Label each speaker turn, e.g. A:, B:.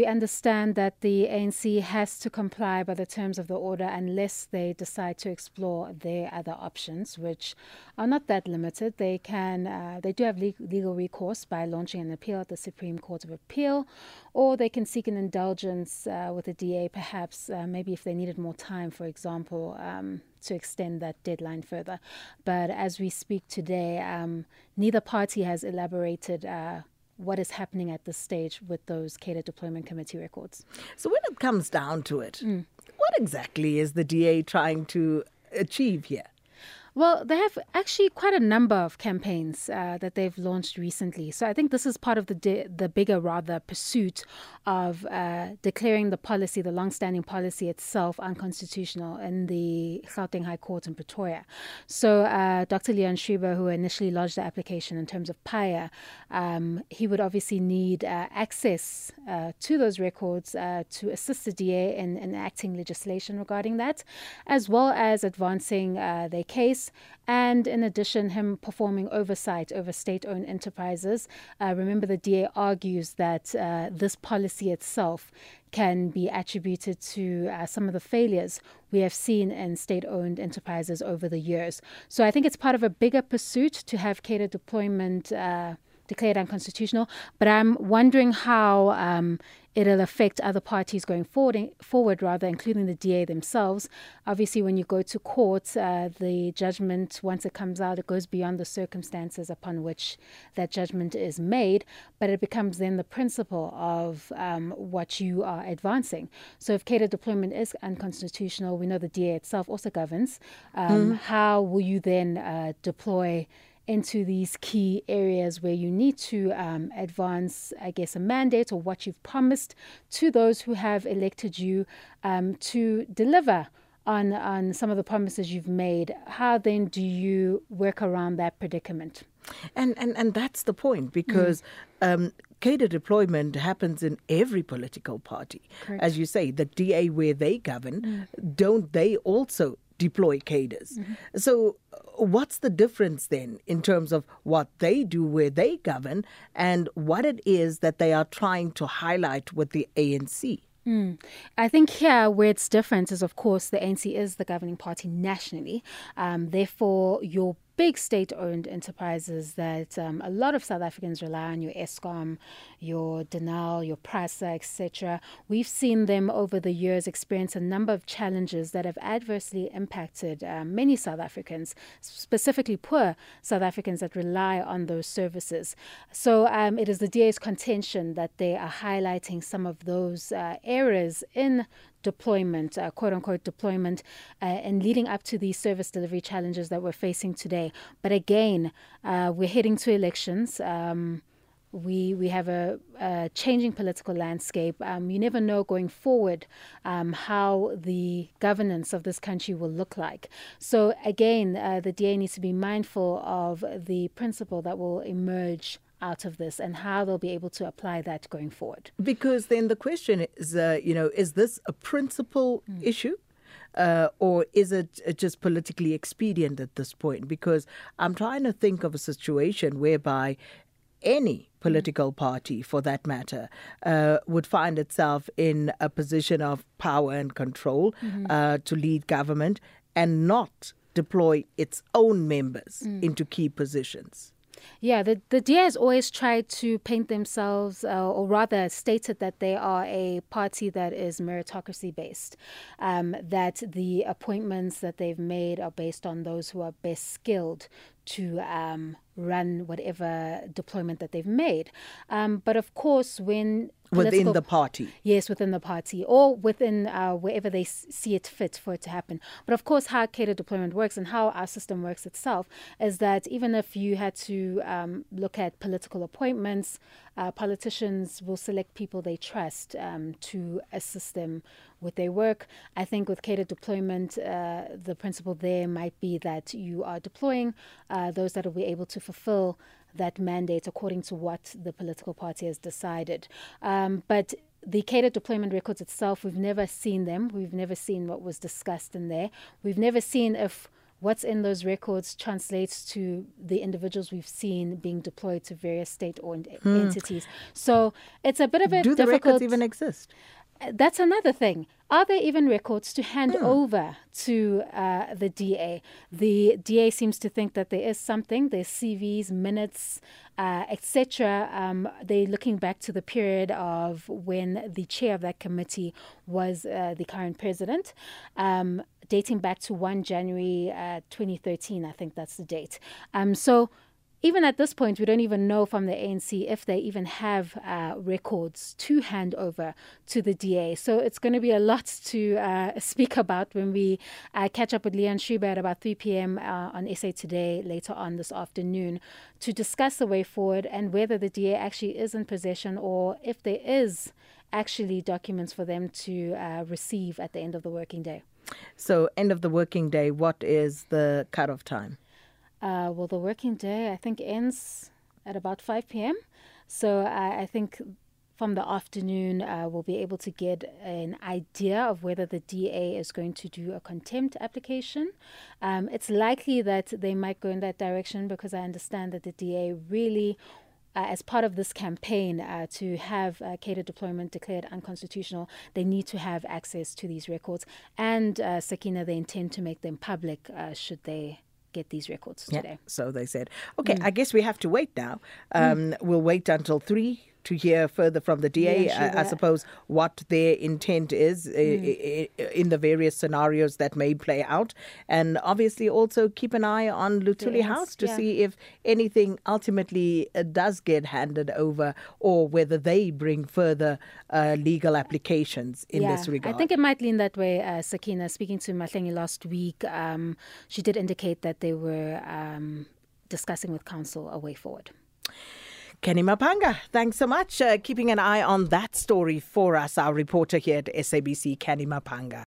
A: we understand that the ANC has to comply by the terms of the order unless they decide to explore their other options, which are not that limited. They can, uh, they do have le- legal recourse by launching an appeal at the Supreme Court of Appeal, or they can seek an indulgence uh, with the DA, perhaps, uh, maybe if they needed more time, for example. Um, to extend that deadline further. But as we speak today, um, neither party has elaborated uh, what is happening at this stage with those Cadre Deployment Committee records.
B: So, when it comes down to it, mm. what exactly is the DA trying to achieve here?
A: Well, they have actually quite a number of campaigns uh, that they've launched recently. So I think this is part of the di- the bigger, rather, pursuit of uh, declaring the policy, the long-standing policy itself, unconstitutional in the Gauteng High Court in Pretoria. So uh, Dr. Leon Schreiber, who initially lodged the application in terms of PAIA, um, he would obviously need uh, access uh, to those records uh, to assist the DA in enacting legislation regarding that, as well as advancing their case and in addition, him performing oversight over state owned enterprises. Uh, remember, the DA argues that uh, this policy itself can be attributed to uh, some of the failures we have seen in state owned enterprises over the years. So I think it's part of a bigger pursuit to have cadre deployment uh, declared unconstitutional. But I'm wondering how um, it'll affect other parties going forward, forward rather, including the DA themselves. Obviously, when you go to court, uh, the judgment, once it comes out, it goes beyond the circumstances upon which that judgment is made, but it becomes then the principle of um, what you are advancing. So if cadre deployment is unconstitutional, we know the DA itself also governs. Um, mm. How will you then uh, deploy? Into these key areas where you need to um, advance, I guess, a mandate or what you've promised to those who have elected you um, to deliver on, on some of the promises you've made. How then do you work around that predicament?
B: And and, and that's the point because mm. um, cadre deployment happens in every political party. Correct. As you say, the DA where they govern, mm. don't they also deploy cadres. Mm-hmm. So, what's the difference then in terms of what they do where they govern and what it is that they are trying to highlight with the ANC?
A: Mm. I think here where it's different is, of course, the ANC is the governing party nationally. Um, therefore, your big state owned enterprises that um, a lot of South Africans rely on, your Eskom, your Denel, your Prasa, etc. We've seen them over the years experience a number of challenges that have adversely impacted um, many South Africans, specifically poor South Africans that rely on those services. So um, it is the DA's contention that they are highlighting some of those uh, errors in deployment, uh, quote unquote deployment, uh, and leading up to these service delivery challenges that we're facing today. But again, uh, we're heading to elections. Um, we we have a, a changing political landscape. Um, you never know going forward um, how the governance of this country will look like. So again, uh, the DA needs to be mindful of the principle that will emerge out of this and how they'll be able to apply that going forward.
B: Because then the question is, uh, you know, is this a principal mm. issue? Uh, or is it just politically expedient at this point? Because I'm trying to think of a situation whereby any political party, for that matter, uh, would find itself in a position of power and control mm-hmm. uh, to lead government and not deploy its own members mm. into key positions.
A: Yeah, the, the DA has always tried to paint themselves, uh, or rather stated that they are a party that is meritocracy based, um, that the appointments that they've made are based on those who are best skilled to um, run whatever deployment that they've made. Um, but of course, when
B: within the party.
A: Yes, within the party or within uh, wherever they s- see it fit for it to happen. But of course, how cadre deployment works and how our system works itself is that even if you had to um, look at political appointments, uh, politicians will select people they trust um, to assist them with their work. I think with cadre deployment, uh, the principle there might be that you are deploying uh, those that will be able to fulfill that mandate according to what the political party has decided. Um, but the cadre deployment records itself, we've never seen them. We've never seen what was discussed in there. We've never seen if what's in those records translates to the individuals we've seen being deployed to various state-owned hmm. entities. So it's a bit of a
B: do
A: the
B: records even exist?
A: that's another thing. Are there even records to hand hmm. over to uh, the DA? The DA seems to think that there is something. There's CVs, minutes, uh, etc. Um, they're looking back to the period of when the chair of that committee was uh, the current president. Um, dating back to 1 January uh, 2013, I think that's the date. Um, so even at this point, we don't even know from the ANC if they even have uh, records to hand over to the DA. So it's going to be a lot to uh, speak about when we uh, catch up with Leon Schreiber at about 3 p.m. Uh, on SA Today later on this afternoon to discuss the way forward and whether the DA actually is in possession or if there is actually documents for them to uh, receive at the end of the working day.
B: So, end of the working day, what is the cutoff time?
A: Uh, well, the working day I think ends at about 5 p.m. So I, I think from the afternoon uh, we'll be able to get an idea of whether the DA is going to do a contempt application. Um, it's likely that they might go in that direction because I understand that the DA really uh, as part of this campaign uh, to have uh, cadre deployment declared unconstitutional, they need to have access to these records. And uh, Sakina, they intend to make them public uh, should they get these records today.
B: Yeah, so they said. Okay, mm. I guess we have to wait now. Um, mm. We'll wait until three to hear further from the DA, yeah, I, I, suppose, what their intent is mm. in the various scenarios that may play out. And obviously also keep an eye on Luthuli yes, House to yeah. see if anything ultimately does get handed over or whether they bring further uh, legal applications in
A: yeah,
B: this regard.
A: I think it might lean that way, uh, Sakina. Speaking to Mahlengi last week, um, she did indicate that they were um, discussing with counsel a way forward.
B: Canny Maphanga, thanks so much. Uh, keeping an eye on that story for us, our reporter here at SABC, Canny Maphanga.